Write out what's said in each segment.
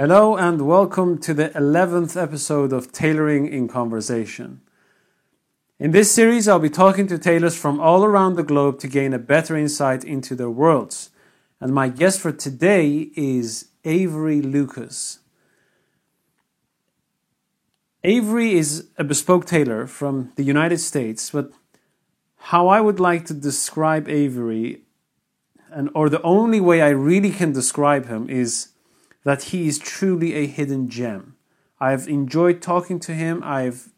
Hello and welcome to the 11th episode of Tailoring in Conversation. In this series, I'll be talking to tailors from all around the globe to gain a better insight into their worlds. And my guest for today is Avery Lucas. Avery is a bespoke tailor from the United States, but how I would like to describe Avery, and or the only way I really can describe him is that he is truly a hidden gem. I've enjoyed talking to him. I've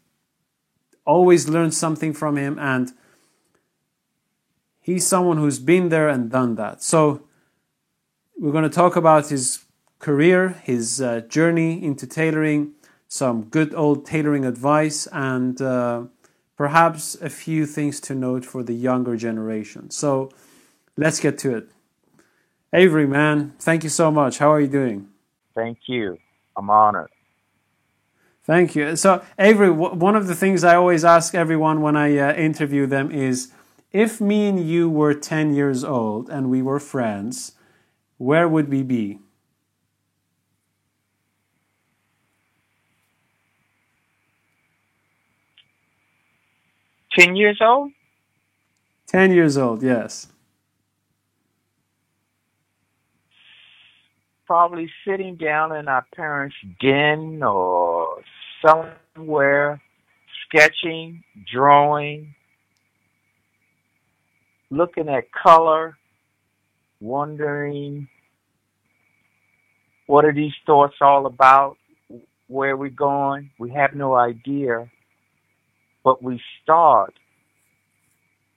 always learned something from him, and he's someone who's been there and done that. So, we're going to talk about his career, his uh, journey into tailoring, some good old tailoring advice, and uh, perhaps a few things to note for the younger generation. So, let's get to it. Avery, man, thank you so much. How are you doing? Thank you. I'm honored. Thank you. So, Avery, one of the things I always ask everyone when I uh, interview them is if me and you were 10 years old and we were friends, where would we be? Ten years old? Ten years old, yes. Probably sitting down in our parents' den or somewhere, sketching, drawing, looking at color, wondering what are these thoughts all about? Where are we going? We have no idea. But we start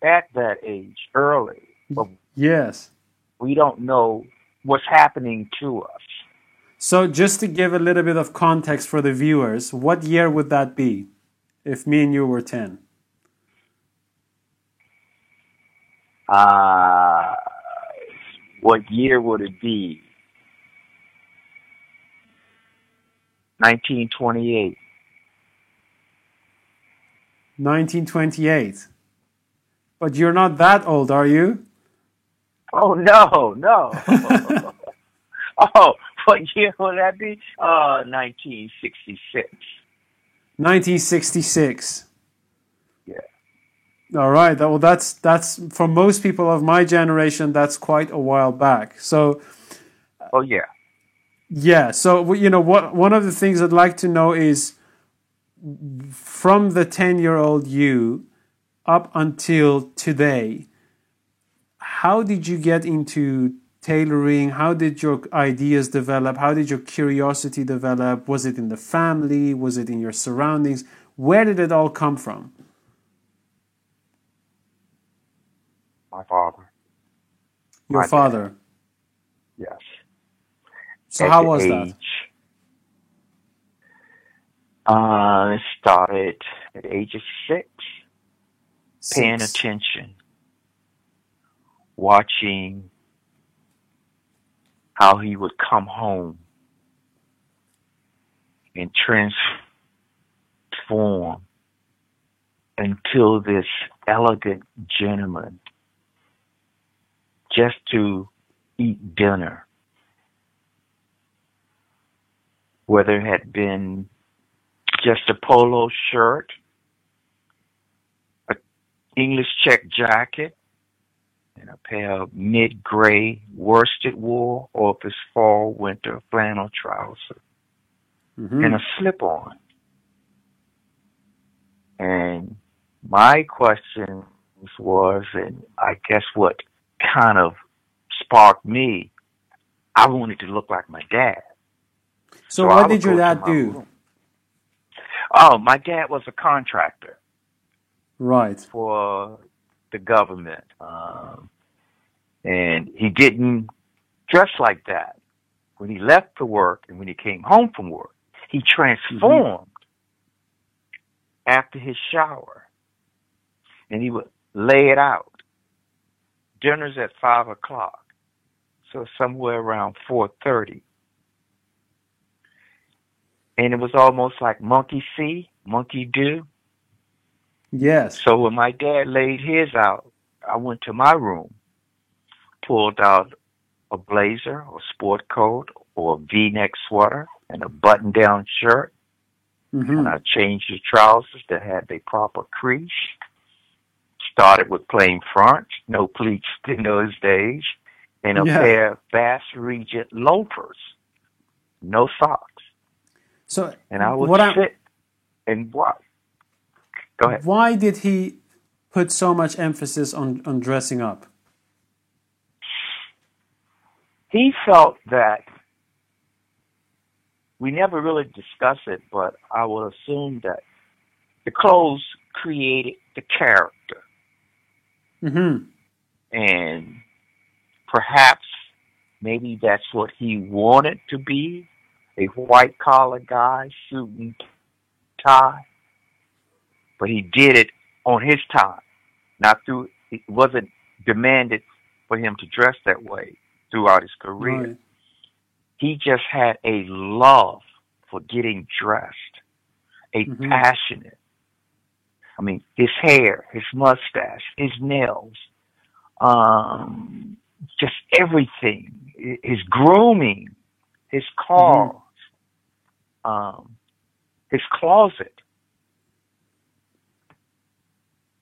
at that age early. But yes. We don't know what's happening to us. So, just to give a little bit of context for the viewers, what year would that be if me and you were 10? Uh, what year would it be? 1928. 1928. But you're not that old, are you? Oh no, no. oh, what year would that be? Uh, 1966. 1966. Yeah. All right. Well, that's that's for most people of my generation. That's quite a while back. So. Oh yeah. Yeah. So you know what? One of the things I'd like to know is from the ten-year-old you up until today how did you get into tailoring? How did your ideas develop? How did your curiosity develop? Was it in the family? Was it in your surroundings? Where did it all come from? My father. Your My father? Dad. Yes. So, At how was age, that? Uh, it started at age of six, six. paying attention watching how he would come home and transform until this elegant gentleman just to eat dinner. Whether it had been just a polo shirt, a English check jacket, and a pair of mid gray worsted wool or if it's fall winter flannel trousers mm-hmm. and a slip on. And my question was, and I guess what kind of sparked me, I wanted to look like my dad. So, so what did your dad do? Room. Oh, my dad was a contractor. Right. For the government. Um, and he didn't dress like that. When he left for work and when he came home from work, he transformed mm-hmm. after his shower. And he would lay it out. Dinner's at five o'clock. So somewhere around four thirty. And it was almost like monkey see, monkey do. Yes. So when my dad laid his out, I went to my room, pulled out a blazer or sport coat or a V-neck sweater, and a button down shirt. hmm And I changed the trousers that had the proper crease. Started with plain front, no pleats in those days, and a Yeah. pair of Bass Weejun loafers, no socks. So And I would what I- sit and watch. Go ahead. why did he put so much emphasis on, on dressing up? He felt that we never really discuss it, but I would assume that the clothes created the character. hmm and perhaps maybe that's what he wanted to be a white collar guy suit and tie but he did it on his time not through it wasn't demanded for him to dress that way throughout his career Right. he just had a love for getting dressed a Mhm. passionate i mean his hair his mustache his nails um, just everything, his grooming, his cars, um, his closet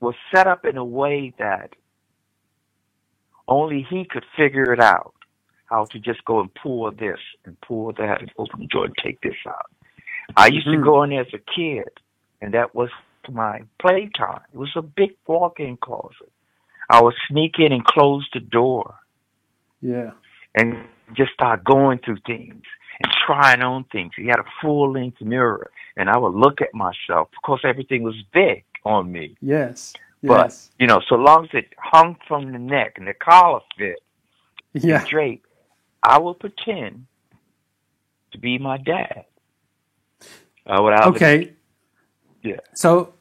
was set up in a way that only he could figure it out how to just go and pour this and pour that and open the door and take this out. I used to Mhm. go in there as a kid, and that was my playtime. It was a big walk-in closet. I would sneak in and close the door Yeah. and just start going through things and trying on things. He had a full length mirror, and I would look at myself. Of course, everything was big on me, Yes. but Yes. you know, so long as it hung from the neck and the collar fit yeah. drape, I will pretend to be my dad. Uh, Okay. Yeah. So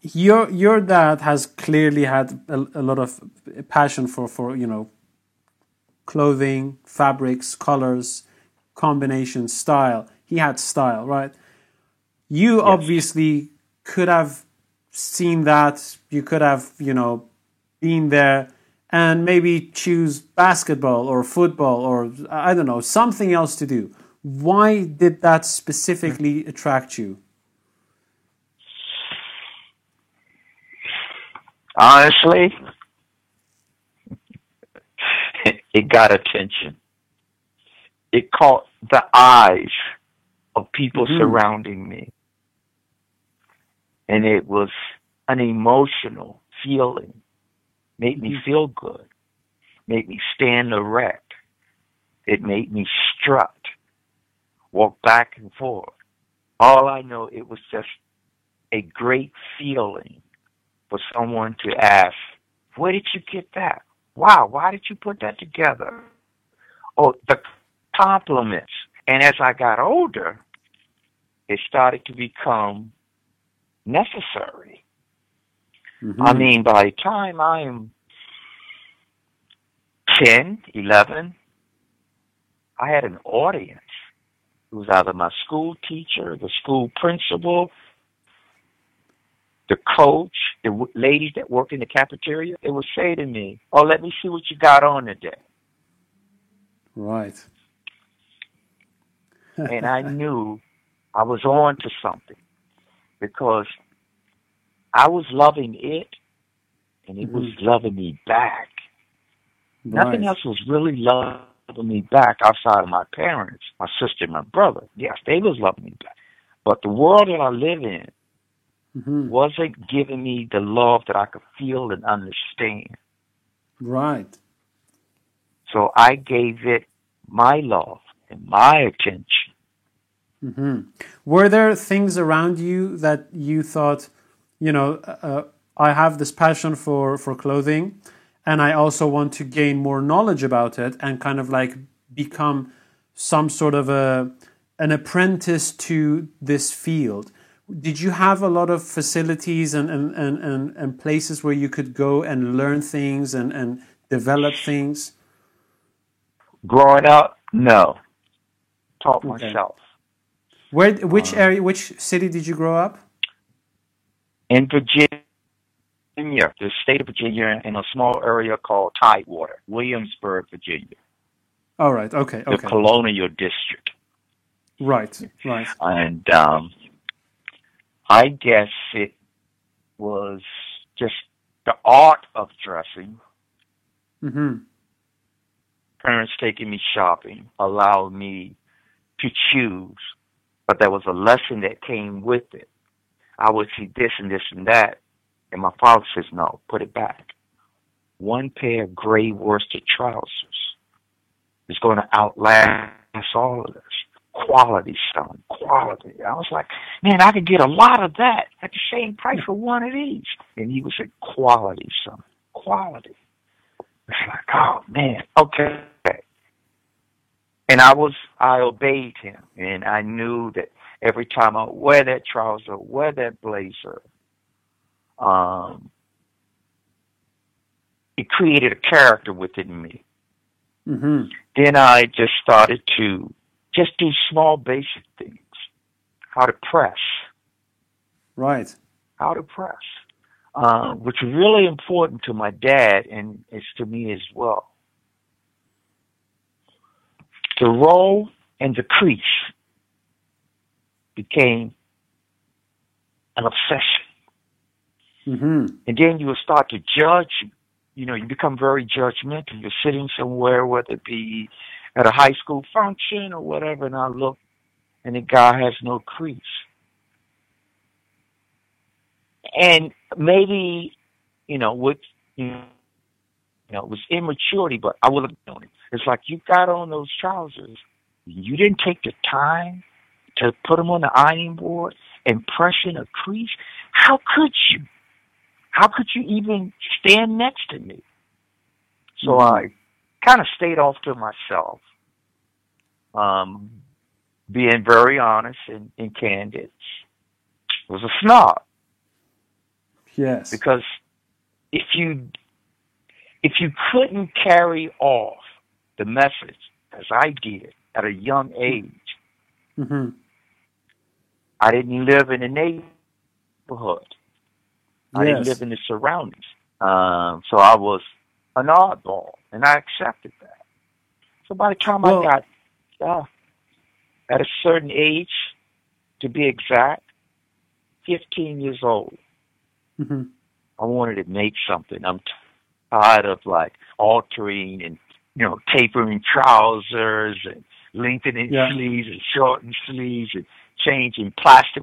your your dad has clearly had a, a lot of passion for for you know clothing, fabrics, colors, combination, style. He had style, right? You obviously could have seen that. You could have you know been there and maybe choose basketball or football or I don't know something else to do. Why did that specifically attract you? Honestly, it got attention. It caught the eyes of people Mhm. surrounding me. And it was an emotional feeling. Made me Mhm. feel good. Made me stand erect. It made me strut. Walk back and forth. All I know, it was just a great feeling for someone to ask, where did you get that? Wow, why did you put that together? Oh, the compliments. And as I got older, it started to become necessary. I Mhm. mean, by the time I'm 10, 11, I had an audience. It was either my school teacher, the school principal, the coach, the w- ladies that work in the cafeteria. They would say to me, "Oh, let me see what you got on today," Right. and I knew I was on to something because I was loving it, and it was loving me back. Nothing else was really loving me back outside of my parents, my sister, and my brother. Yes, they was loving me back. But the world that I live in Mhm. wasn't giving me the love that I could feel and understand. Right. So I gave it my love and my attention. Hmm Were there things around you that you thought, you know, uh, I have this passion for for clothing, and I also want to gain more knowledge about it and kind of like become some sort of a an apprentice to this field. Did you have a lot of facilities and and, and, and, and places where you could go and learn things and, and develop things? Growing up, no. Taught Okay. myself. Where which area which city did you grow up? In Virginia, the state of Virginia, in a small area called Tidewater, Williamsburg, Virginia, All right. Okay. Okay. The colonial district. Right, right. And um, I guess it was just the art of dressing. hmm Parents taking me shopping allowed me to choose, but there was a lesson that came with it. I would see this and this and that, and my father says, "No, put it back." One pair of gray worsted trousers is going to outlast all of this. Quality, son, quality. I was like, man, I could get a lot of that at the same price for one of these. And he was like, quality, son, quality. It's like, oh man, okay. And I was, I obeyed him, and I knew that every time I wear that trouser, wear that blazer, um, it created a character within me. hmm Then I just started to just do small basic things. How to press, Right. how to press, uh, which is really important to my dad and it's to me as well. The roll and the crease became an obsession. hmm And then you will start to judge. You know, you become very judgmental. You're sitting somewhere, whether it be at a high school function or whatever, and I look, and the guy has no crease. And maybe, you know, with, you know, it was immaturity, but I would have known it. It's like you got on those trousers. You didn't take the time to put them on the ironing board and press in a crease. How could you? How could you even stand next to me? So I kind of stayed off to myself, um, being very honest and, and candid. Was a snob Yes. because if you if you couldn't carry off the message as I did at a young age, hmm I didn't live in a neighborhood. I didn't live in the surroundings. Um, so I was an oddball, and I accepted that. So by the time Well- I got uh, at a certain age, to be exact, 15 years old, hmm I wanted to make something. I'm tired of like altering and you know tapering trousers and lengthening Yeah. sleeves and shortening sleeves and changing plastic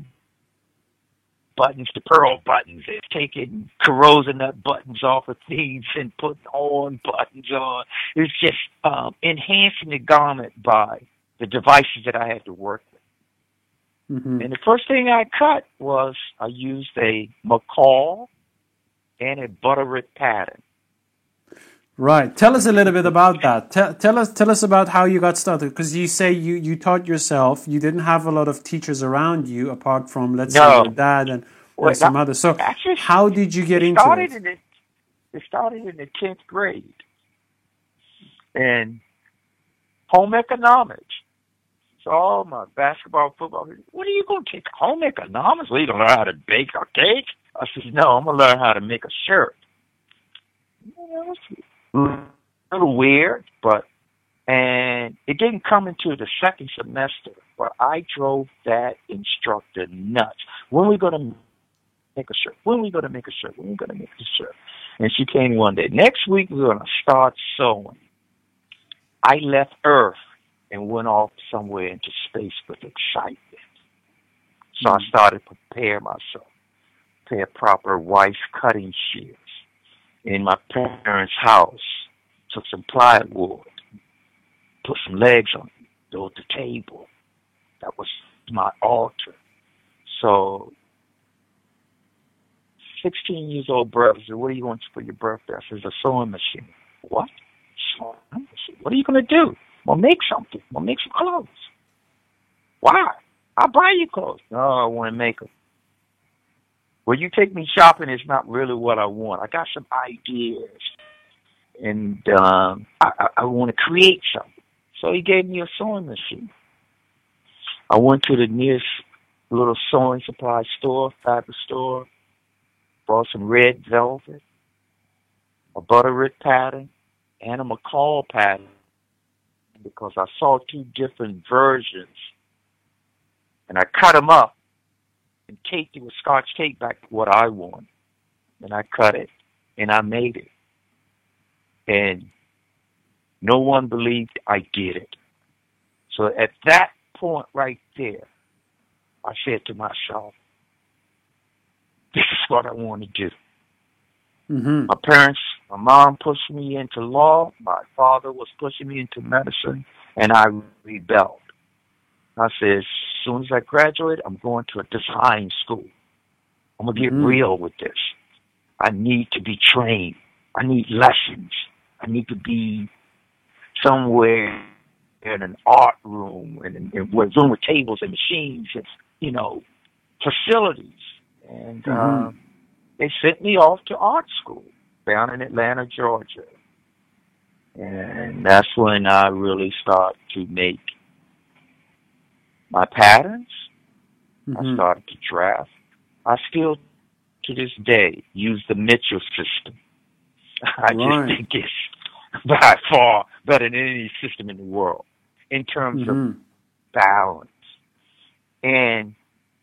buttons to pearl buttons and taking corozo nut buttons off of things and putting on buttons on. It's just um, enhancing the garment by the devices that I had to work with. hmm And the first thing I cut was I used a McCall and a Butterick pattern. Right. Tell us a little bit about that. Tell, tell us tell us about how you got started because you say you you taught yourself. You didn't have a lot of teachers around you apart from let's say your dad and, Well, some that- others. So Actually, how did you get it into started it? in the it started in the tenth grade, and home economics. So all my basketball, football. What are you going to take home economics? Well, you going to learn how to bake a cake? I said, no, I'm going to learn how to make a shirt. A little weird, but and it didn't come into the second semester where I drove that instructor nuts. When are we to make a shirt? When are we to make a shirt? When are we going to make a shirt? And she came one day. Next week we're going to start sewing. I left Earth and went off somewhere into space with excitement. So I Mhm. started to prepare myself, prepare proper wife cutting shears in my parents' house. Took some plywood, put some legs on it, built the table. That was my altar. So, 16 years old brother said, What do you want for your birthday? I said, A sewing machine. What? Sewing machine? What are you going to do? Well, make something. Well, make some clothes. Why? I'll buy you clothes. No, I want to make them. Well, you take me shopping is not really what I want. I got some ideas, and um, I, I, I want to create something. So he gave me a sewing machine. I went to the nearest little sewing supply store, fabric store, bought some red velvet, a butterick pattern, and a McCall pattern because I saw two different versions and I cut them up and taped it with scotch tape back to what I want. And I cut it and I made it. And no one believed I did it. So at that point right there, I said to myself, this is what I want to do. Mm-hmm. My parents, my mom pushed me into law. My father was pushing me into medicine, and I rebelled. I said, soon as I graduate, I'm going to a design school. I'm gonna get Mhm. real with this. I need to be trained. I need lessons. I need to be somewhere in an art room and in, in with room with tables and machines and you know facilities. And uh, Mhm. they sent me off to art school down in Atlanta, Georgia. And that's when I really start to make my patterns. I Mhm. started to draft. I still, to this day, use the Mitchell system. I Right. just think it's by far better than any system in the world in terms of Mhm. balance and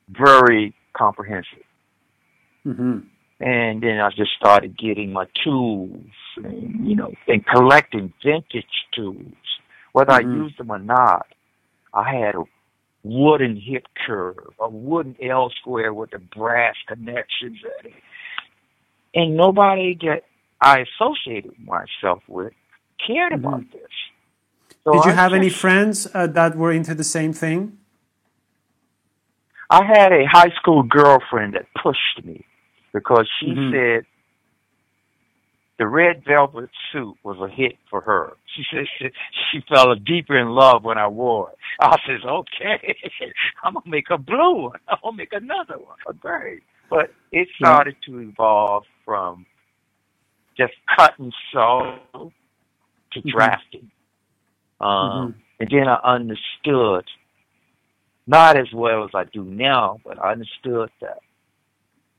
very comprehensive. Mhm. And then I just started getting my tools and, you know, and collecting vintage tools. Whether. I used them or not, I had a wooden hip curve, a wooden L square with the brass connections at it. And nobody that I associated myself with cared about this. So Did you I have any friends uh, that were into the same thing? I had a high school girlfriend that pushed me because she Mhm. said the red velvet suit was a hit for her. She said she, she fell deeper in love when I wore it. I says, okay, I'm gonna make a blue one. I'm gonna make another one. A gray. But it started to evolve from just cut and sew to Mhm. drafting. Um, Mhm. And then I understood, not as well as I do now, but I understood that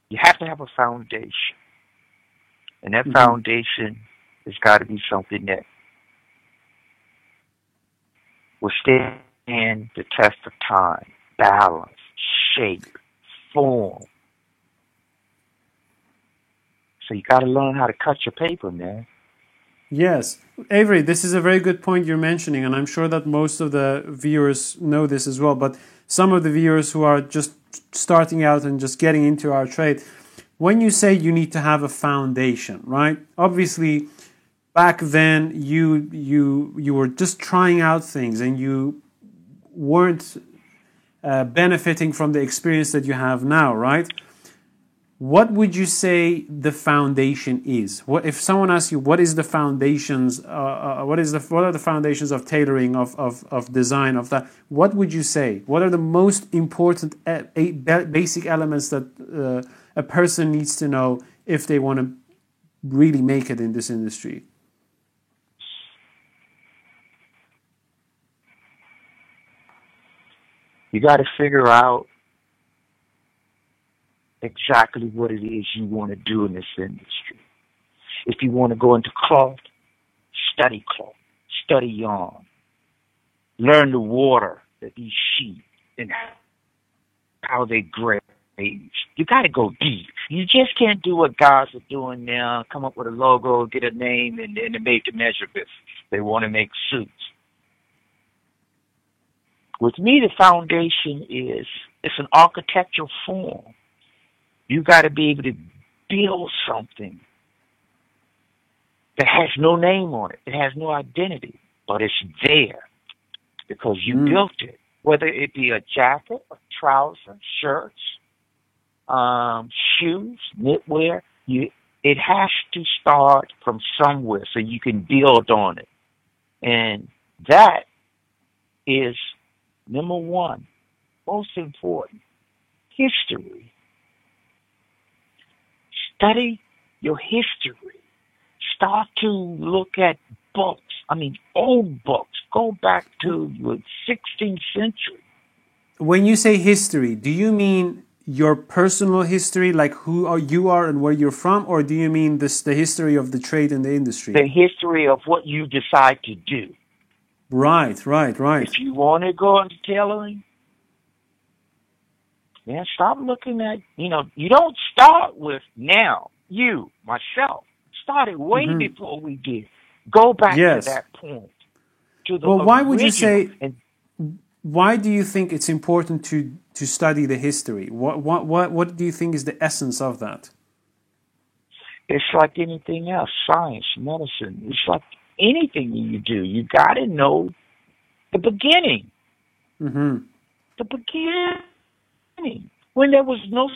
you have to have a foundation. And that Mhm. foundation has got to be something that will stand the test of time, balance, shape, form. So you got to learn how to cut your paper, man. Yes. Avery, this is a very good point you're mentioning, and I'm sure that most of the viewers know this as well. But some of the viewers who are just starting out and just getting into our trade, when you say you need to have a foundation, right? Obviously, back then you you you were just trying out things and you weren't uh, benefiting from the experience that you have now, right? What would you say the foundation is? What if someone asks you what is the foundations? Uh, uh, what is the what are the foundations of tailoring of, of, of design of that? What would you say? What are the most important e- e- basic elements that uh, a person needs to know if they want to really make it in this industry? You got to figure out exactly what it is you want to do in this industry. If you want to go into cloth, study cloth, study yarn, learn the water that these sheep and how they grade. You got to go deep. You just can't do what guys are doing now. Come up with a logo, get a name, and then make the measure business. They want to make suits. With me, the foundation is it's an architectural form. You got to be able to build something that has no name on it. It has no identity, but it's there because you Mm. built it. Whether it be a jacket, a trouser, shirts, um, shoes, knitwear, you it has to start from somewhere so you can build on it. And that is number one, most important, history. Study your history. Start to look at books. I mean, old books. Go back to the 16th century. When you say history, do you mean your personal history, like who are you are and where you're from, or do you mean this the history of the trade and the industry? The history of what you decide to do. Right, right, right. If you want to go into tailoring, man. Stop looking at, you know, you don't start with now, you, myself. Started way Mhm. before we did. Go back Yes. to that point. To the Well, why would you say- And Why do you think it's important to to study the history? What what what what do you think is the essence of that? it's like anything else, science, medicine. It's like anything you do. You got to know the beginning. hmm The beginning. When there was no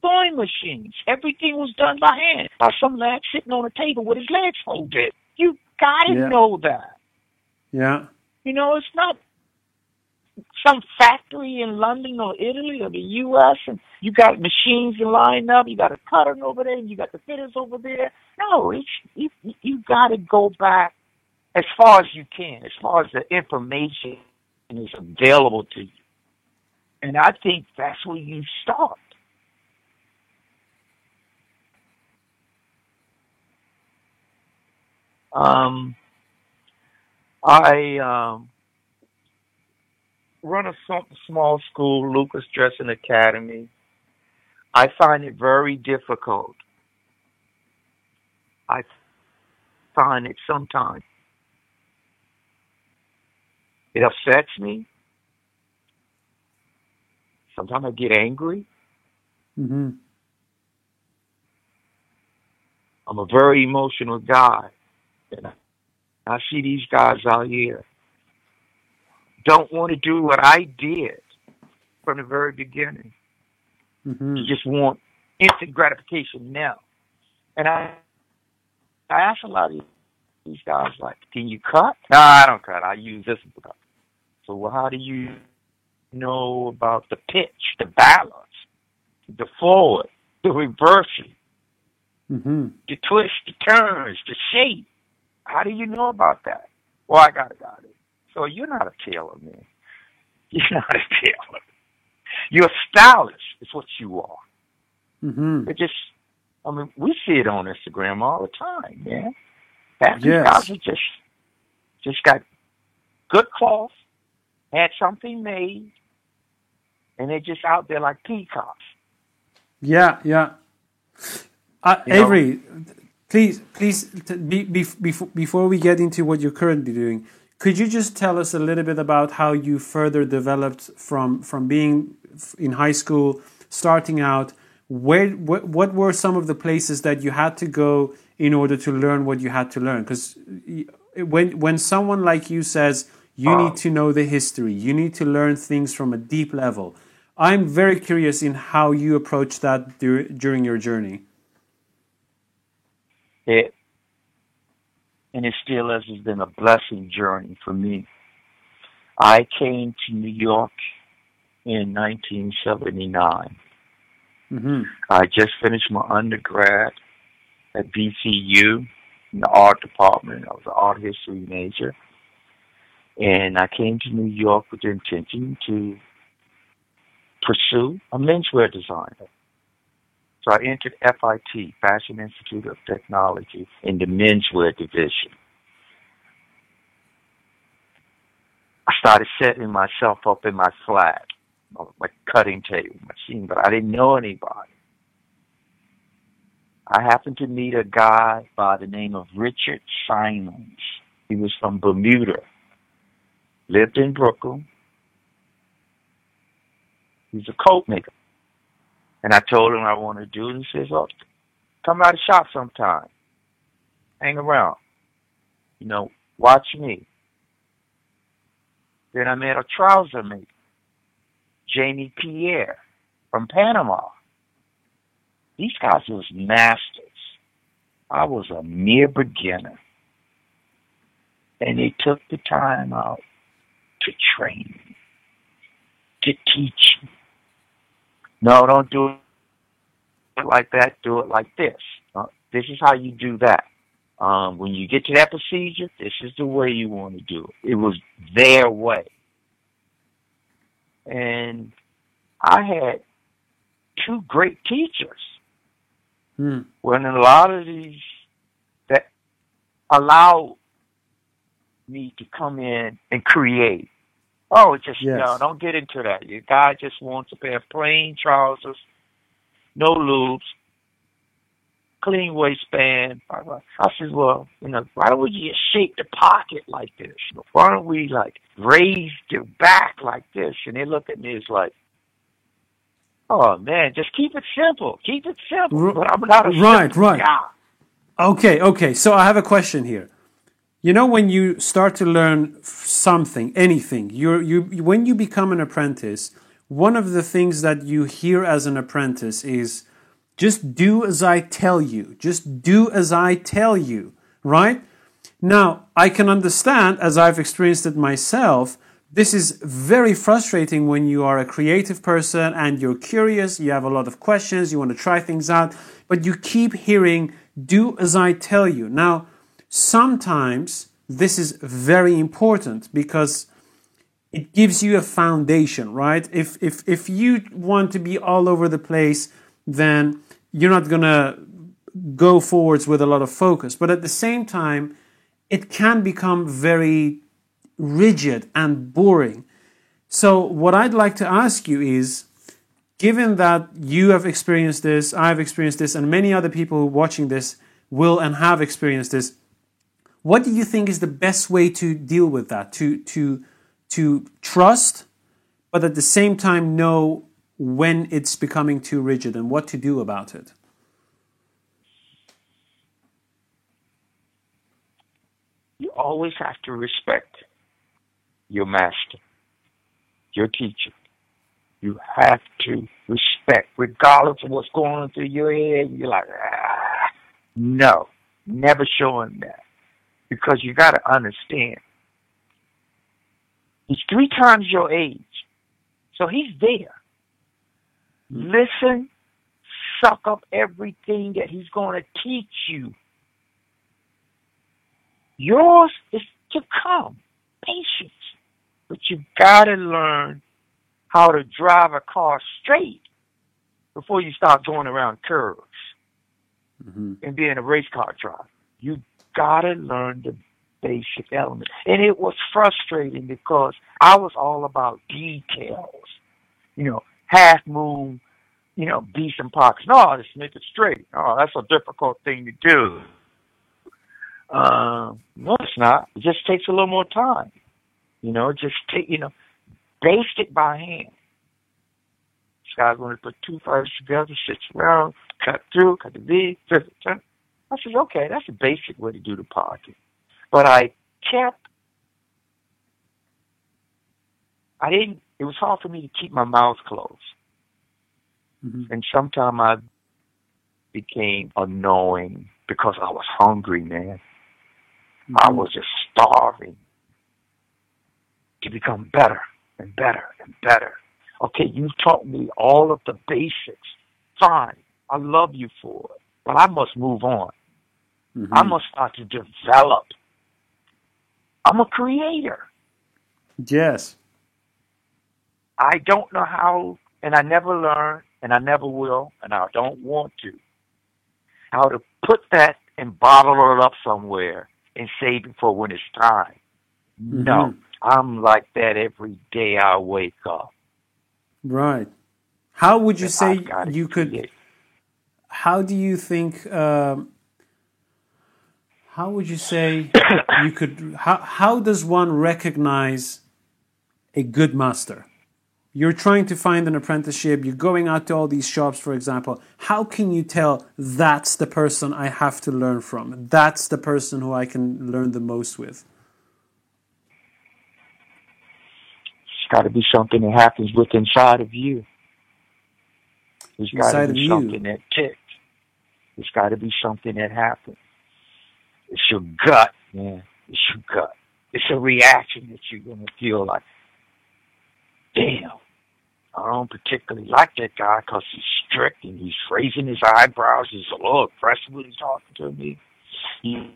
sewing machines, everything was done by hand by some lad sitting on a table with his legs folded. You got to Yeah. know that. Yeah. You know, it's not some factory in London or Italy or the U.S. and you got machines lined up. You got a cutter over there, and you got the fitters over there. No, it's you. You got to go back as far as you can, as far as the information is available to you. And I think that's where you start. Um, I um, run a sm- small school, Lucas Dressing Academy. I find it very difficult. I find it sometimes. It upsets me. Sometimes I get angry. hmm I'm a very emotional guy. And I, I see these guys out here don't want to do what I did from the very beginning. hmm You just want instant gratification now. And I I ask a lot of these guys like, can you cut? No, I don't cut. I use this. So well, how do you know about the pitch, the balance, the forward, the reversing, hmm the twist, the turns, the shape? How do you know about that? Well, I got it, got it. So you're not a tailor, man. You're not a tailor. You're stylish. Is what you are. hmm It just, I mean, we see it on Instagram all the time, these Yes. just, just got good cloth, had something made, and they're just out there like peacocks. Yeah, yeah. Uh, You know- Avery, please, please, t- be, be, before, before we get into what you're currently doing, could you just tell us a little bit about how you further developed from from being in high school, starting out? Where, what, what were some of the places that you had to go in order to learn what you had to learn? Because when when someone like you says you need to know the history, you need to learn things from a deep level. I'm very curious in how you approach that dur- during your journey. It, and it still has been a blessing journey for me. I came to New York in 1979. hmm I just finished my undergrad at VCU in the art department. I was an art history major. And I came to New York with the intention to pursue a menswear designer. So I entered FIT, Fashion Institute of Technology, in the menswear division. I started setting myself up in my flat, my cutting table machine, but I didn't know anybody. I happened to meet a guy by the name of Richard Simons. He was from Bermuda, lived in Brooklyn. He's a coat maker. And I told him I want to do it. He says, Oh, come by the shop sometime. Hang around. You know, watch me. Then I met a trouser maker, Jamie Pierre from Panama. These guys was masters. I was a mere beginner. And they took the time out to train to teach. No, don't do it like that. Do it like this. Uh, this is how you do that. Um, when you get to that procedure, this is the way you want to do it. It was their way. And I had two great teachers Hmm. when a lot of these that allow me to come in and create Oh, just Yes. no, don't get into that. Your guy just wants a pair of plain trousers, no lubes, clean waistband. I said, well, you know, why don't we just shape the pocket like this? Why don't we like raise the back like this? And they look at me as like, oh man, just keep it simple. Keep it simple. R- but I'm not a right, right. guy. Okay, okay. So I have a question here. You know, when you start to learn something, anything, you're, you when you become an apprentice, one of the things that you hear as an apprentice is just do as I tell you. Just do as I tell you, right? Now, I can understand, as I've experienced it myself, this is very frustrating when you are a creative person and you're curious, you have a lot of questions, you want to try things out, but you keep hearing, do as I tell you. Now, sometimes this is very important because it gives you a foundation, right? If, if, if you want to be all over the place, then you're not going to go forwards with a lot of focus. But at the same time, it can become very rigid and boring. So, what I'd like to ask you is given that you have experienced this, I've experienced this, and many other people watching this will and have experienced this, what do you think is the best way to deal with that? To, to, to trust, but at the same time know when it's becoming too rigid and what to do about it? You always have to respect your master, your teacher. You have to respect, regardless of what's going on through your head. You're like, ah, no, never showing that. Because you got to understand, he's three times your age. So he's there. Listen, suck up everything that he's going to teach you. Yours is to come, patience. But you got to learn how to drive a car straight before you start going around curves Mm-hmm. and being a race car driver. You got to learn the basic elements. And it was frustrating because I was all about details. You know, half moon, you know, decent pockets. No, just make it straight. Oh, that's a difficult thing to do. Uh, no, it's not. It just takes a little more time. You know, just take, you know, baste it by hand. This guy's going to put two fibers together, six around, cut through, cut the V. I said, okay, that's a basic way to do the pocket. But I kept, I didn't, it was hard for me to keep my mouth closed. Mhm. And sometimes I became annoying because I was hungry, man. I was just starving to become better and better and better. Okay, you've taught me all of the basics. Fine. I love you for it. But I must move on. Mhm. I must start to develop. I'm a creator. Yes. I don't know how, and I never learned, and I never will, and I don't want to, how to put that and bottle it up somewhere and save it for when it's time. No, Mhm. I'm like that every day I wake up. Right. How would you And say you could? create. How do you think? Um, how would you say you could? How how does one recognize a good master? You're trying to find an apprenticeship. You're going out to all these shops, for example. How can you tell that's the person I have to learn from? That's the person who I can learn the most with. It's got to be something that happens with inside of you. It's got to be you. something that ticks. It's got to be something that happens. It's your gut, man. It's your gut. It's a reaction that you're going to feel like, damn, I don't particularly like that guy because he's strict and he's raising his eyebrows. He's a little aggressive when he's talking to me. You,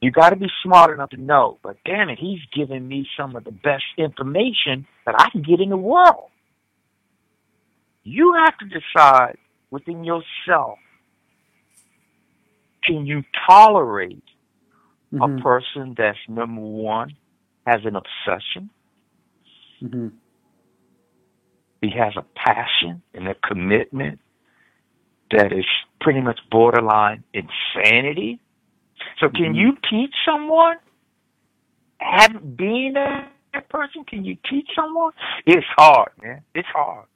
you got to be smart enough to know, but damn it, he's giving me some of the best information that I can get in the world. You have to decide within yourself can you tolerate Mhm. a person that's number one has an obsession hmm He has a passion and a commitment that is pretty much borderline insanity. So can Mhm. you teach someone? Have being that person, can you teach someone? It's hard, man. It's hard.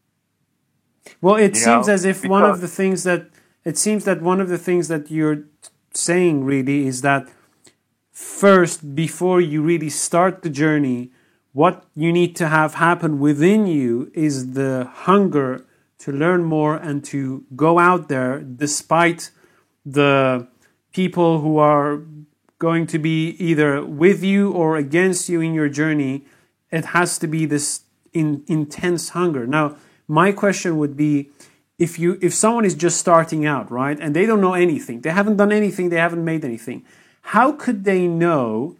Well, it You seems know, as if one of the things that it seems that one of the things that you're saying really is that first, before you really start the journey, what you need to have happen within you is the hunger to learn more and to go out there despite the people who are going to be either with you or against you in your journey. It has to be this in, intense hunger. Now, my question would be if you if someone is just starting out, right, and they don't know anything, they haven't done anything, they haven't made anything, how could they know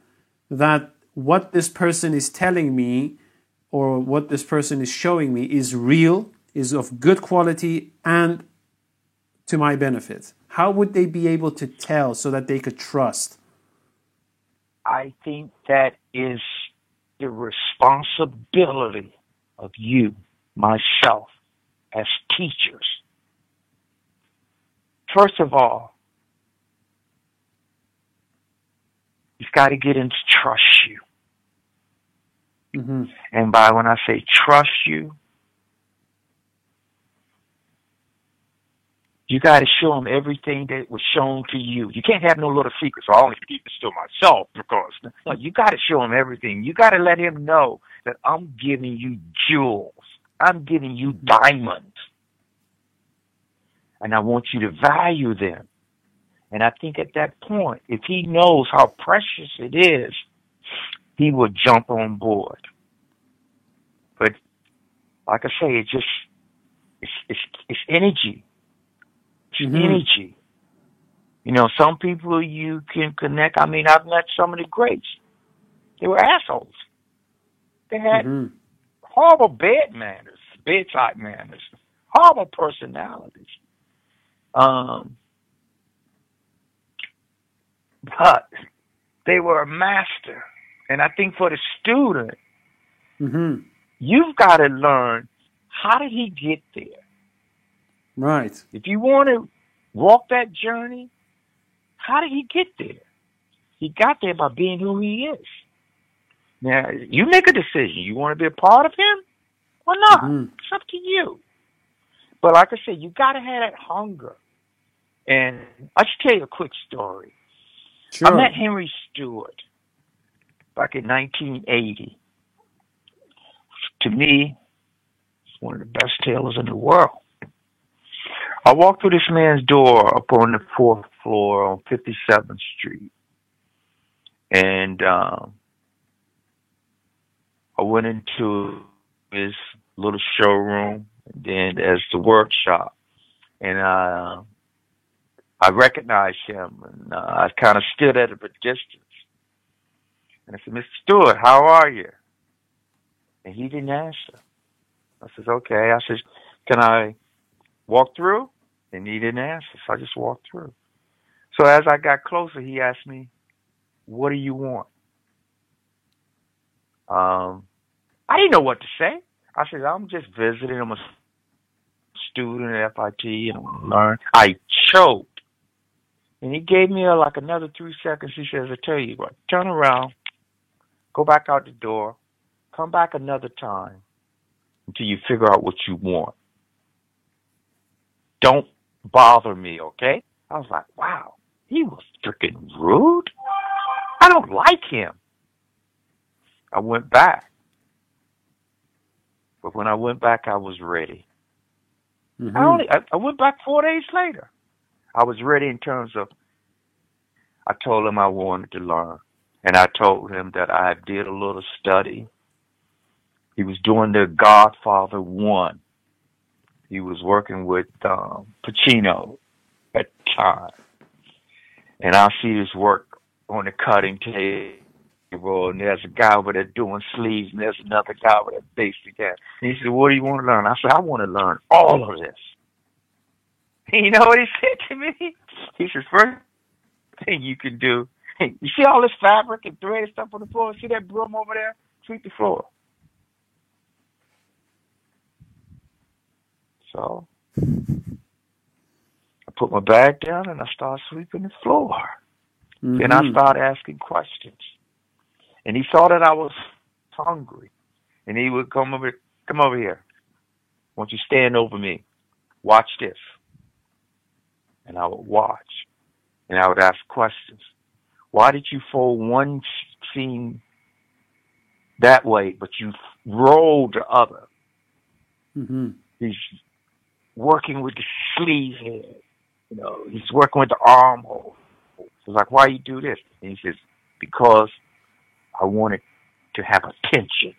that what this person is telling me or what this person is showing me is real, is of good quality, and to my benefit? How would they be able to tell so that they could trust? I think that is the responsibility of you, myself, as teachers. First of all, you've got to get them to trust you. hmm And by when I say trust you, you got to show them everything that was shown to you. You can't have no little secrets. So I only keep this to myself because no, you got to show him everything. You got to let him know that I'm giving you jewels. I'm giving you diamonds, and I want you to value them. And I think at that point, if he knows how precious it is, he will jump on board. But like I say, it just it's it's it's energy. It's Mhm. energy. You know, some people you can connect. I mean, I've met some of the greats. They were assholes. They had hmm horrible bed manners, bedside manners, horrible personalities. Um, but they were a master. And I think for the student, hmm you've got to learn how did he get there? Right. If you want to walk that journey, how did he get there? He got there by being who he is. Now, you make a decision. You want to be a part of him? or not? Mhm. It's up to you. But like I said, you got to have that hunger. And I should tell you a quick story. Sure. I met Henry Stewart back in 1980. To me, he's one of the best tailors in the world. I walked through this man's door up on the fourth floor on 57th Street. And um, went into his little showroom, and then as the workshop. And uh, I recognized him, and uh, I kind of stood at a distance. And I said, Mr. Stewart, how are you? And he didn't answer. I said, okay. I said, can I walk through? And he didn't answer, so I just walked through. So as I got closer, he asked me, what do you want? Um, I didn't know what to say. I said, I'm just visiting. I'm a student at FIT and I'm learn. I choked. And he gave me uh, like another three seconds. He says, I tell you what, turn around, go back out the door, come back another time until you figure out what you want. Don't bother me, okay? I was like, wow, he was freaking rude. I don't like him. I went back. But when I went back, I was ready. Mhm. I only I, I went back four days later. I was ready in terms of I told him I wanted to learn. And I told him that I did a little study. He was doing the Godfather one. He was working with um Pacino at the time. And I see his work on the cutting table and there's a guy over there doing sleeves, and there's another guy over there basic guy. And he said, "What do you want to learn?" I said, "I want to learn all of this." And you know what he said to me? He says, first thing you can do, you see all this fabric and thread and stuff on the floor? See that broom over there? Sweep the floor. So I put my bag down and I start sweeping the floor. Mm-hmm. Then I mm-hmm. start asking questions. And he saw that I was hungry. And he would come over come over here. Won't you stand over me? Watch this. And I would watch. And I would ask questions. Why did you fold one seam that way, but you rolled the other? Mm-hmm. He's working with the sleeve head. You know, he's working with the armhole. It's like, why you do this? And he says, because I wanted to have attention.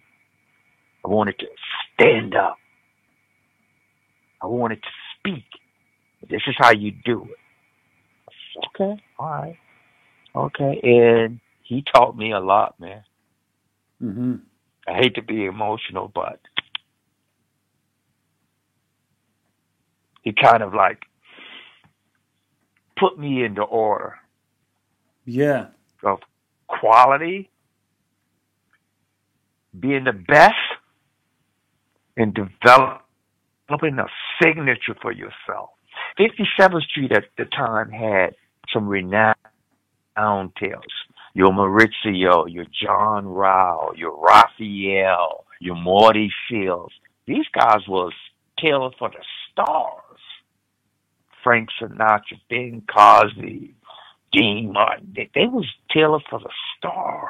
I wanted to stand up. I wanted to speak. This is how you do it. Okay, all right. Okay. And he taught me a lot, man. Mm-hmm. I hate to be emotional, but he kind of like put me into order Yeah. of quality, being the best, and developing a signature for yourself. 57th Street at the time had some renowned tales. Your Maurizio, your John Rao, your Raphael, your Morty Sills. These guys was tailored for the stars. Frank Sinatra, Ben Cosby, Dean Martin. They, they was tailored for the stars.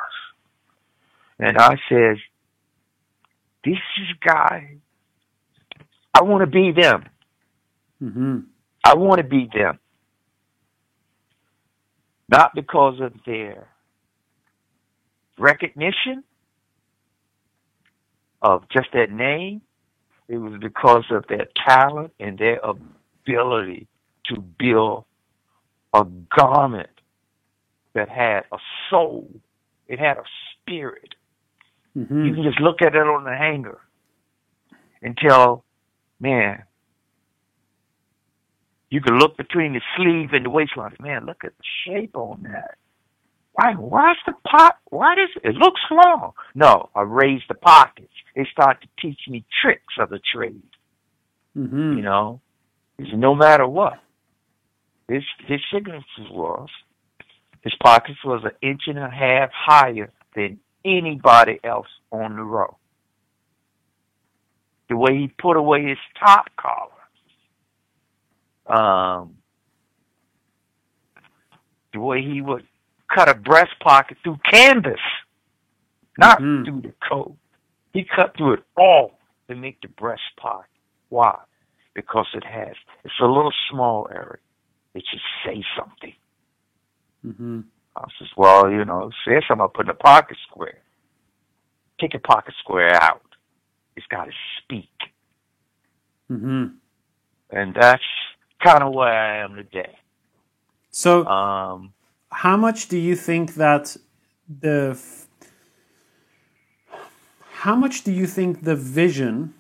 And I said, this is guy. I want to be them. Mm-hmm. I want to be them. Not because of their recognition of just that name. It was because of their talent and their ability to build a garment that had a soul. It had a spirit. Mm-hmm. You can just look at it on the hanger and tell, man, you can look between the sleeve and the waistline. Man, look at the shape on that. Why? Why's the pot? Why does it looks long? No, I raised the pockets. They start to teach me tricks of the trade. Mm-hmm. You know, it's no matter what. His his signature was his pockets was an inch and a half higher than anybody else on the row. The way he put away his top collar. Um, the way he would cut a breast pocket through canvas, not Mhm. through the coat. He cut through it all to make the breast pocket. Why? Because it has. It's a little small area. It should say something. Mm-hmm. I says, well, you know, say something put in a pocket square. Take a pocket square out. It's got to speak. Mm-hmm. And that's kind of where I am today. So, Um, how much do you think that the how much do you think the vision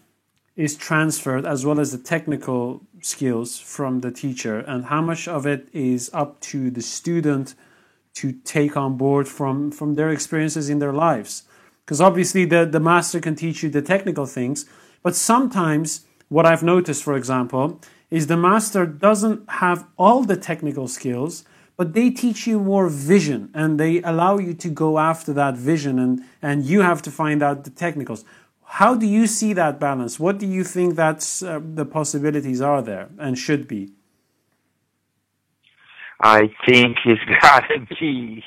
is transferred as well as the technical skills from the teacher and how much of it is up to the student to take on board from from their experiences in their lives. Because obviously the the master can teach you the technical things but sometimes what i've noticed for example is the master doesn't have all the technical skills but they teach you more vision and they allow you to go after that vision and and you have to find out the technicals. How do you see that balance? What do you think that's uh, the possibilities are there and should be I think it's got to be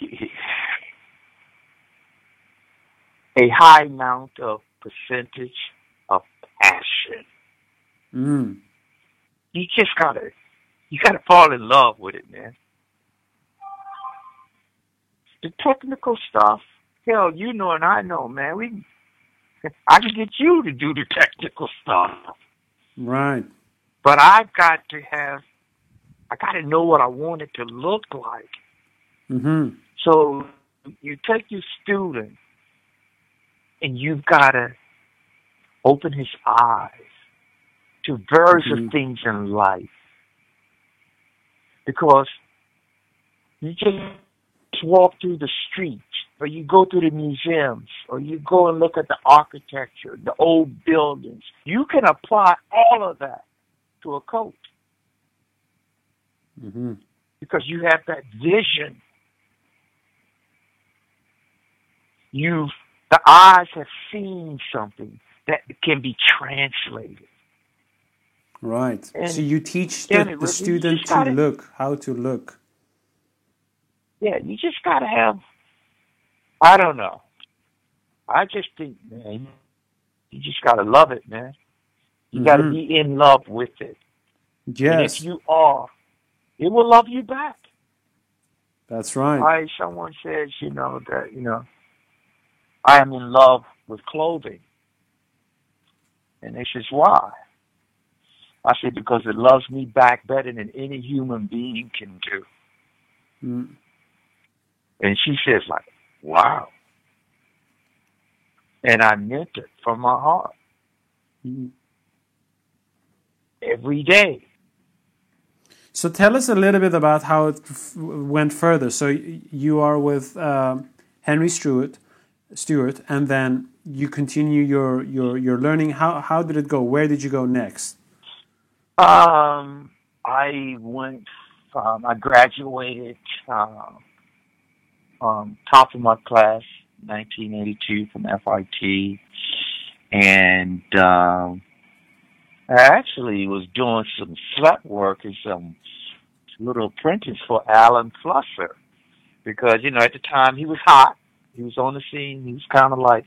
a high amount of percentage of passion. mm. You just gotta, you gotta fall in love with it, man. The technical stuff, hell, you know and I know, man. We, I can get you to do the technical stuff, right but I've got to have, I got to know what I want it to look like. mm-hmm. So you take your student and you've got to open his eyes to various Mhm. things in life. Because you just walk through the streets or you go to the museums or you go and look at the architecture, the old buildings. You can apply all of that to a coat hmm because you have that vision. You've the eyes have seen something that can be translated. Right. And so you teach the, the student to gotta- look, how to look. Yeah, you just gotta have. I don't know. I just think, man, you just gotta love it, man. You gotta Mhm. be in love with it. And if Yes, you are, it will love you back. that's right. I someone says, you know, that you know, I am in love with clothing, and they says, why? I said because it loves me back better than any human being can do. Mm. And she says, like, wow. And I meant it from my heart Mm. every day. So tell us a little bit about how it f- went further. So you are with um Henry Stewart, Stewart, and then you continue your, your, your learning. How, how did it go? Where did you go next? Um, I went. Um, I graduated. Um, um, top of my class, 1982 from FIT, and um, I actually was doing some slut work and some little apprentice for Alan Flusser because you know at the time he was hot. He was on the scene. He was kind of like,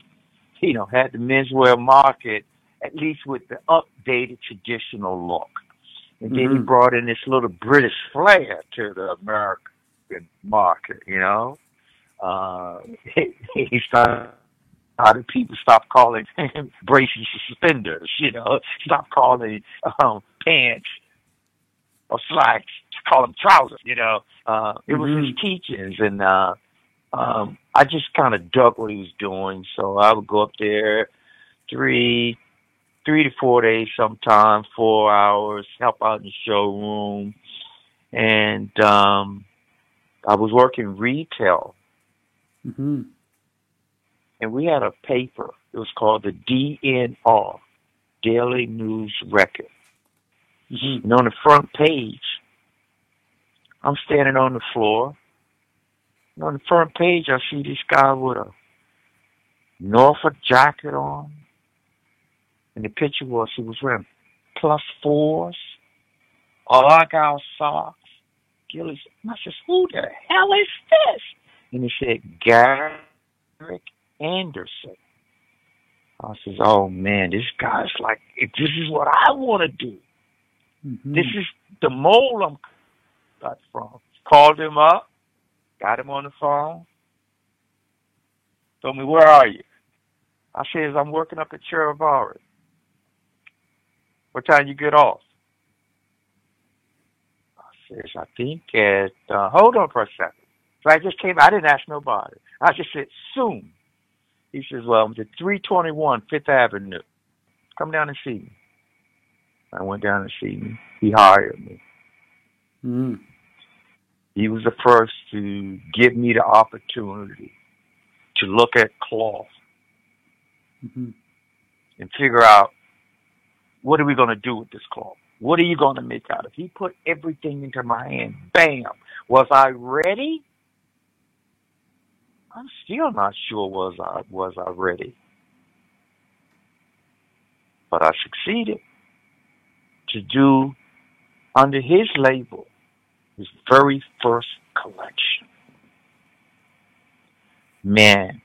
you know, had the menswear market at least with the updated traditional look. And then he Mhm. brought in this little British flair to the American market, you know. Uh, he started, how did people stop calling braces suspenders, you know, stop calling um, pants or slacks, call them trousers, you know. Uh, it was his Mhm. teachings, and uh, um, I just kind of dug what he was doing. So I would go up there three, three to four days, sometimes four hours, help out in the showroom, and um, I was working retail, hmm and we had a paper. It was called the DNR, Daily News Record. hmm And on the front page, I'm standing on the floor. And on the front page, I see this guy with a Norfolk jacket on. And the picture was he was wearing plus fours, Argyle socks, ghillies. And I says, who the hell is this? And he said, Garrick Anderson. I says, oh man, this guy's like, if this is what I want to do. hmm This is the mold I'm got from. Called him up, got him on the phone, told me, where are you? I says, I'm working up at Charivari. What time you get off? I says, I think at, uh, hold on for a second. So I just came, I didn't ask nobody. I just said, soon. He says, well, I'm at 321 Fifth Avenue. Come down and see me. I went down and see him. He hired me. hmm He was the first to give me the opportunity to look at cloth hmm and figure out what are we going to do with this cloth? What are you going to make out of? it? He put everything into my hand. Bam. Was I ready? I'm still not sure was I was I ready. But I succeeded to do under his label his very first collection. Man,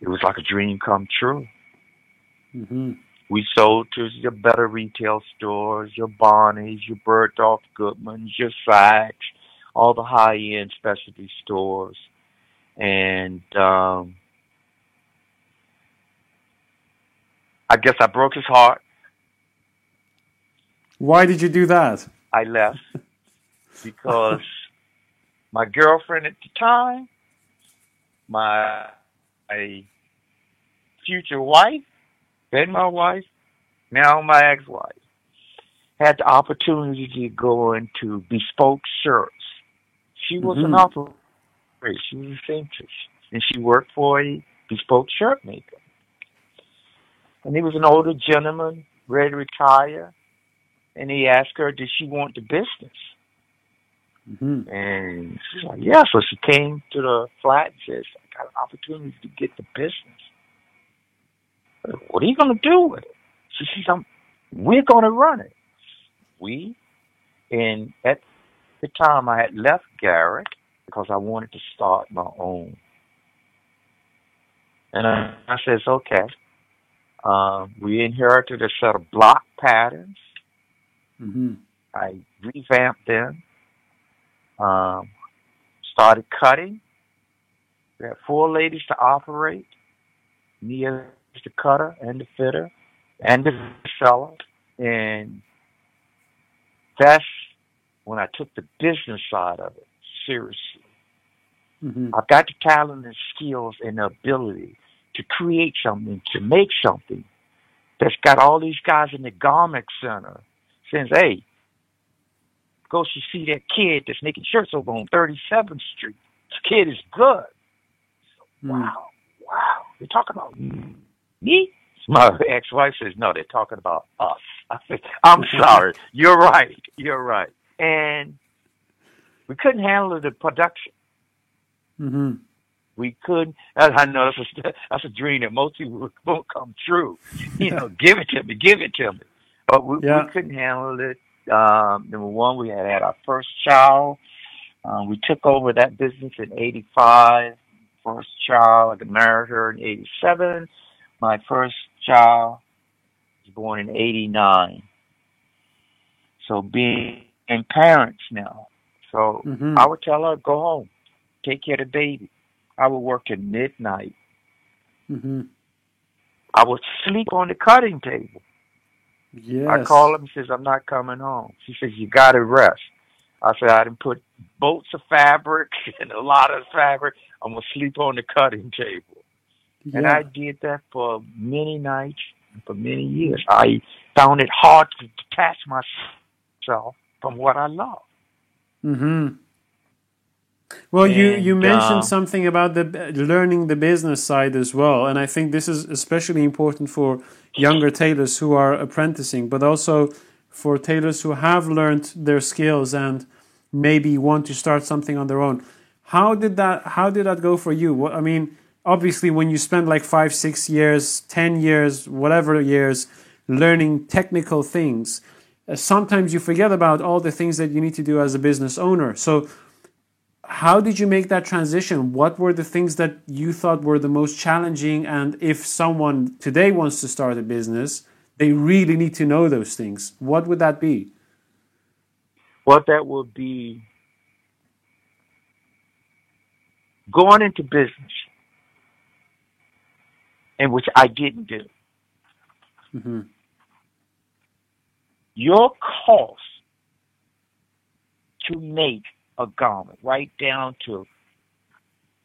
it was like a dream come true. hmm We sold to your better retail stores, your Barney's, your Bergdorf Goodman's, your Saks, all the high end specialty stores. And um I guess I broke his heart. Why did you do that? I left because my girlfriend at the time, my, my future wife, then my wife, now my ex-wife, had the opportunity to go into bespoke shirts. She was an Mhm. operator. She was a seamstress. And she worked for a bespoke shirt maker. And he was an older gentleman, ready to retire, and he asked her, did she want the business? Mm-hmm. And she's like, yeah. So she came to the flat and says, I got an opportunity to get the business. What are you going to do with it? She says, I'm, we're going to run it. We, and at the time I had left Garrick because I wanted to start my own. And I, I says, okay. Um, we inherited a set of block patterns. Mm-hmm. I revamped them. Um, started cutting. We had four ladies to operate. Me as the cutter and the fitter and the seller. And that's when I took the business side of it seriously. Mm-hmm. I've got the talent and skills and the ability to create something, to make something that's got all these guys in the garment center saying, hey, go to see that kid that's making shirts over on 37th Street. This kid is good. Mm. Wow, wow. They're talking about me? My ex-wife says, no, they're talking about us. I said, I'm sorry. You're right. You're right. And we couldn't handle the production. Mm-hmm. We couldn't. I know that's a, that's a dream that most people won't come true. You know, give it to me, give it to me. But we, Yeah. we couldn't handle it. Um, number one, we had had our first child. Um, we took over that business in '85. First child, I got married her in '87. My first child was born in '89. So being and parents now. So Mm-hmm. I would tell her, go home, take care of the baby. I would work at midnight. Mm-hmm. I would sleep on the cutting table. Yes. I call him, and says, I'm not coming home. She says, you got to rest. I said, I didn't put bolts of fabric and a lot of fabric. I'm going to sleep on the cutting table. And I did that for many nights, and for many years. I found it hard to detach myself from what I love. Mm-hmm. Well, you And, you mentioned uh, something about the learning the business side as well, and I think this is especially important for younger tailors who are apprenticing, but also for tailors who have learned their skills and maybe want to start something on their own. How did that How did that go for you? What I mean, obviously, when you spend like five, six years, ten years, whatever years, learning technical things, sometimes you forget about all the things that you need to do as a business owner. So how did you make that transition? What were the things that you thought were the most challenging? And if someone today wants to start a business, they really need to know those things. What would that be? What that would be going into business, and which I didn't do. hmm Your cost to make a garment, right down to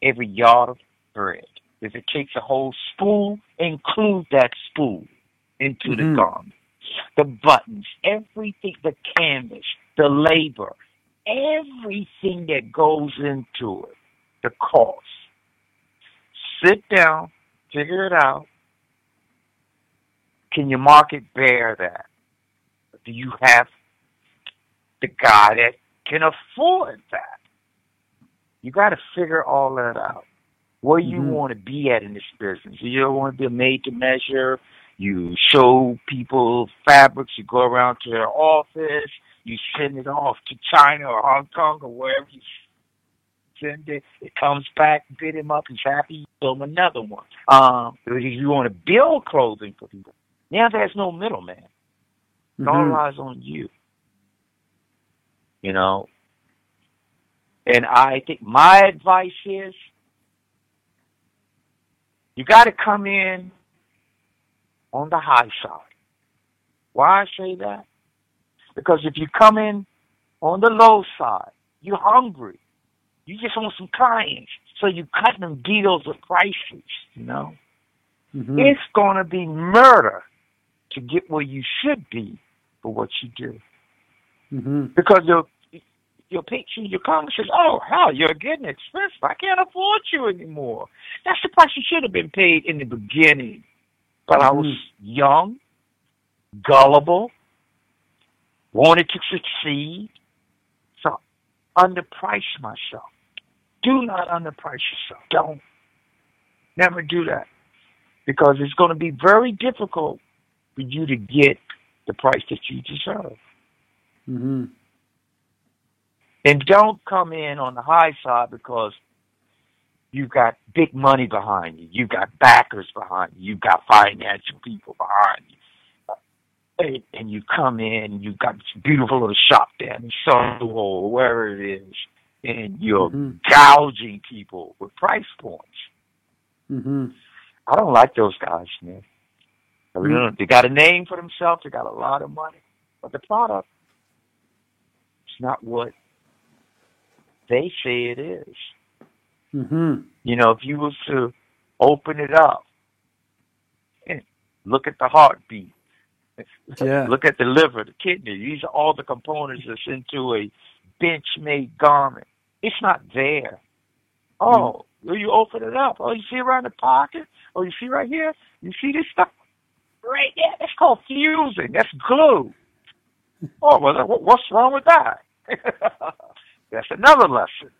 every yard of thread. If it takes a whole spool, include that spool into the Mhm. garment. The buttons, everything, the canvas, the labor, everything that goes into it, the cost. Sit down, figure it out. Can your market bear that? Do you have the guy that can afford that? You got to figure all that out. Where you Mhm. want to be at in this business. You don't want to be a made to measure. You show people fabrics. You go around to their office. You send it off to China or Hong Kong or wherever you send it. It comes back, bid him up. He's happy. You show him another one. Um, you want to build clothing for people, now there's no middleman. It all Mhm. lies on you. You know. And I think my advice is you got to come in on the high side. Why I say that? Because if you come in on the low side, you're hungry. You just want some clients. So you cut them deals with prices, you know. Mhm. It's going to be murder to get where you should be for what you do. Mhm. Because your your picture, your comment says, "Oh, hell, you're getting expensive. I can't afford you anymore." That's the price you should have been paid in the beginning. But I was Mhm. young, gullible, wanted to succeed. So underprice myself. Do not underprice yourself. Don't. Never do that. Because it's going to be very difficult for you to get the price that you deserve. Mm-hmm. And don't come in on the high side because you've got big money behind you. You've got backers behind you. You've got financial people behind you. And, and you come in, you've got this beautiful little shop down in Soho or wherever it is, and you're Mm-hmm. gouging people with price points. Mm-hmm. I don't like those guys, man. I really don't. They got a name for themselves. They got a lot of money, but the product is not what they say it is. Mm-hmm. You know, if you was to open it up and look at the heartbeat, Yeah. look at the liver, the kidney, these are all the components that's into a bench-made garment. It's not there. Oh, well, you open it up. Oh, you see around the pocket? Oh, you see right here? You see this stuff? Right there. That's called fusing. That's glue. Oh, well, what's wrong with that? That's another lesson.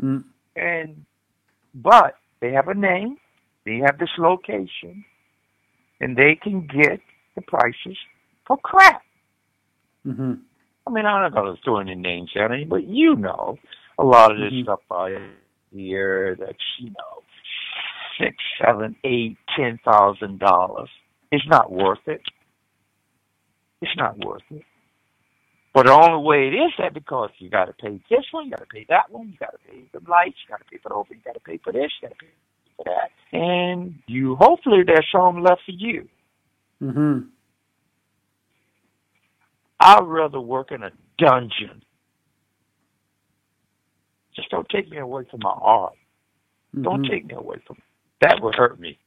Mm. And but they have a name, they have this location, and they can get the prices for crap. Mm-hmm. I mean, I'm not going to throw any names out any, but you know, a lot of this Mhm. stuff out here that's you know six, seven, eight, ten thousand dollars. It's not worth it. It's not worth it. But the only way it is that because you got to pay this one, you got to pay that one, you got to pay the lights, you got to pay for the over, you got to pay for this, you got to pay for that, and you hopefully there's some left for you. Mm-hmm. I'd rather work in a dungeon. Just don't take me away from my art. Don't Mhm. take me away from that. Would hurt me.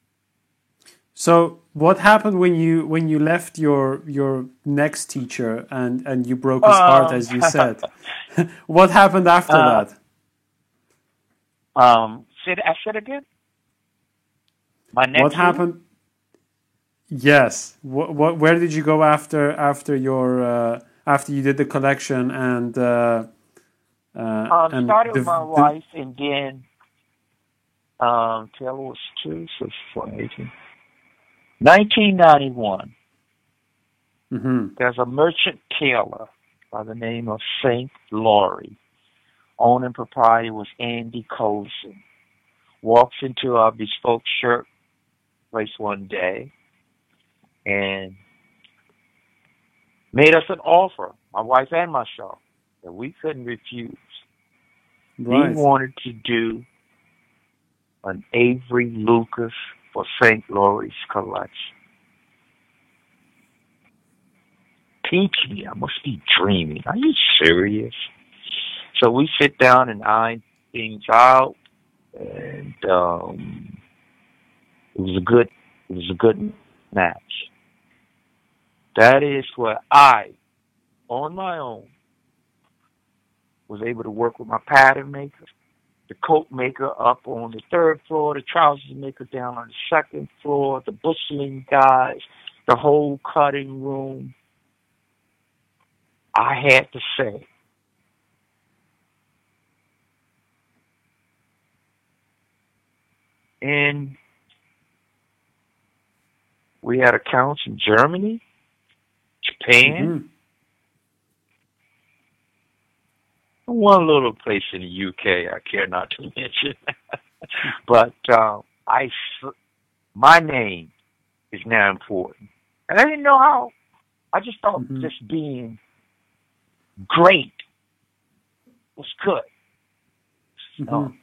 So what happened when you when you left your your next teacher and and you broke his heart Um, as you said? what happened after Uh, that? Um, I said again. My next. What happened? Yes. What, what where did you go after after your uh, after you did the collection and uh, uh, Um, and started the- with my the- wife, and then um, Taylor was two, so four, 18. 1991. Mhm. There's a merchant tailor by the name of Saint Laurie. Owner and proprietor was Andy Colson. Walks into our bespoke shirt place one day and made us an offer, my wife and myself, that we couldn't refuse. Right. He wanted to do an Avery Lucas for St. Laurie's College. Teach me, I must be dreaming. Are you serious? So we sit down and iron things out, and um, it was a good, it was a good match. That is where I, on my own, was able to work with my pattern maker, the coat maker up on the third floor, the trousers maker down on the second floor, the busheling guys, the whole cutting room. I had to say, and we had accounts in Germany, Japan, mm-hmm. One little place in the UK I care not to mention. but uh, I, my name is now important, and I didn't know how. I just thought Mhm. just being great was good. Mhm.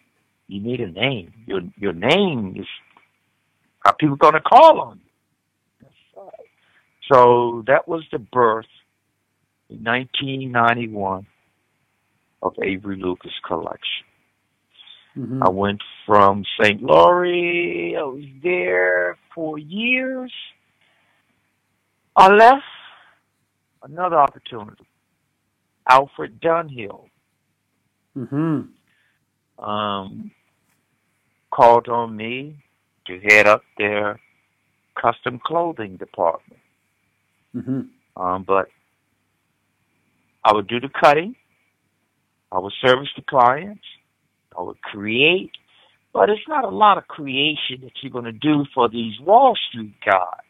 you need a name. Your your name is how people gonna call on you. That's right. So that was the birth in 1991 of Avery Lucas Collection. Mhm. I went from St. Laurie. I was there for years. I left another opportunity. Alfred Dunhill Mhm. um, called on me to head up their custom clothing department. hmm Um, but I would do the cutting. I would service the clients. I would create. But it's not a lot of creation that you're going to do for these Wall Street guys.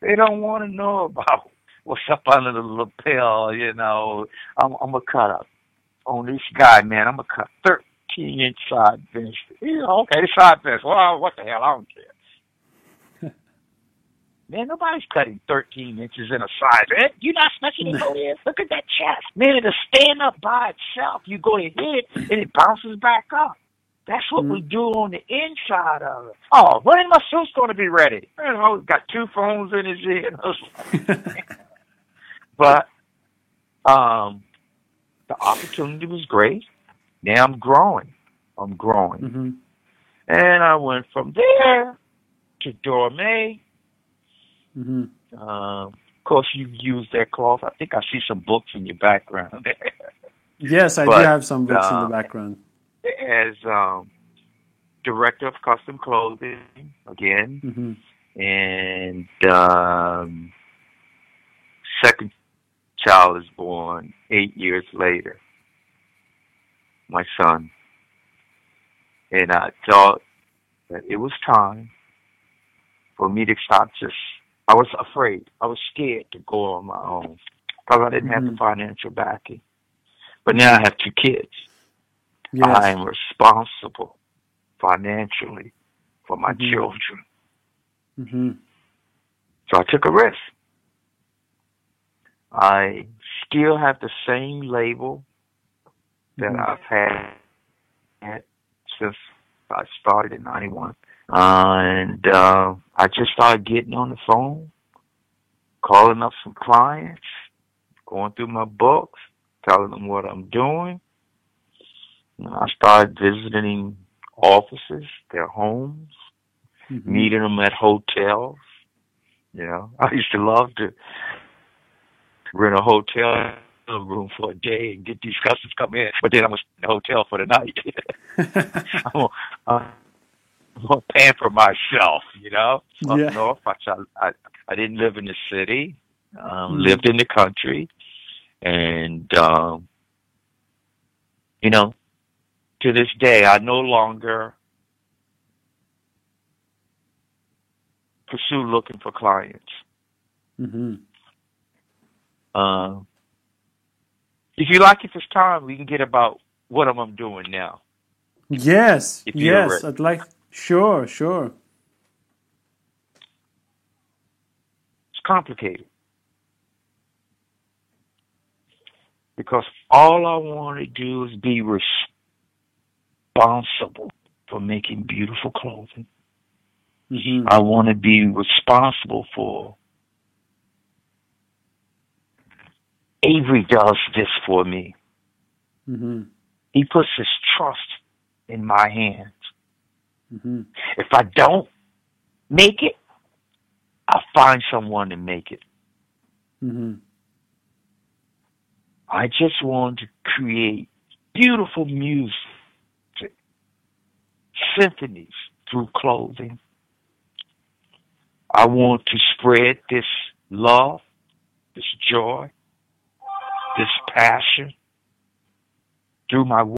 They don't want to know about what's up under the lapel, you know. I'm, I'm going to cut up on this guy, man. I'm going to cut 13 inch side bench. Know, okay, side bench. Well, what the hell? I don't care. Man, nobody's cutting 13 inches in a side. Eh, You're not to go in. Look at that chest. Man, it'll stand up by itself. You go to hit it, and it bounces back up. That's what we do on the inside of it. Oh, when my suit's going to be ready? You know, he's got two phones in his ear. but um, the opportunity was great. Now I'm growing. I'm growing. hmm And I went from there to Dormeuil. Hmm Um, of course, you use that cloth. I think I see some books in your background Yes, I But, do have some books in uh, the background. as um, director of custom clothing again, hmm and um, second child is born eight years later. My son, and I thought that it was time for me to stop just. I was afraid. I was scared to go on my own because I didn't have the Mhm. financial backing. But now I have two kids. Yes. I am responsible financially for my Mhm. children. hmm So I took a risk. I still have the same label that Mhm. I've had, had since I started in 91. And uh, I just started getting on the phone, calling up some clients, going through my books, telling them what I'm doing. And I started visiting offices, their homes, Mhm. meeting them at hotels. You know, I used to love to rent a hotel room for a day and get these customers come in, but then I was in the hotel for the night. I'm, I'm, I'm paying for myself, you know. Up Yeah. north, I, I I didn't live in the city, um, Mhm. lived in the country, and um, you know, to this day, I no longer pursue looking for clients. hmm Uh, if you like, if it's time, we can get about what I'm doing now. Yes, If you're yes. ready. I'd like. Sure, sure. It's complicated. Because all I want to do is be responsible for making beautiful clothing. hmm I want to be responsible for. Avery does this for me. hmm He puts his trust in my hands. Hmm If I don't make it, I'll find someone to make it. hmm I just want to create beautiful music, symphonies through clothing. I want to spread this love, this joy, this passion through my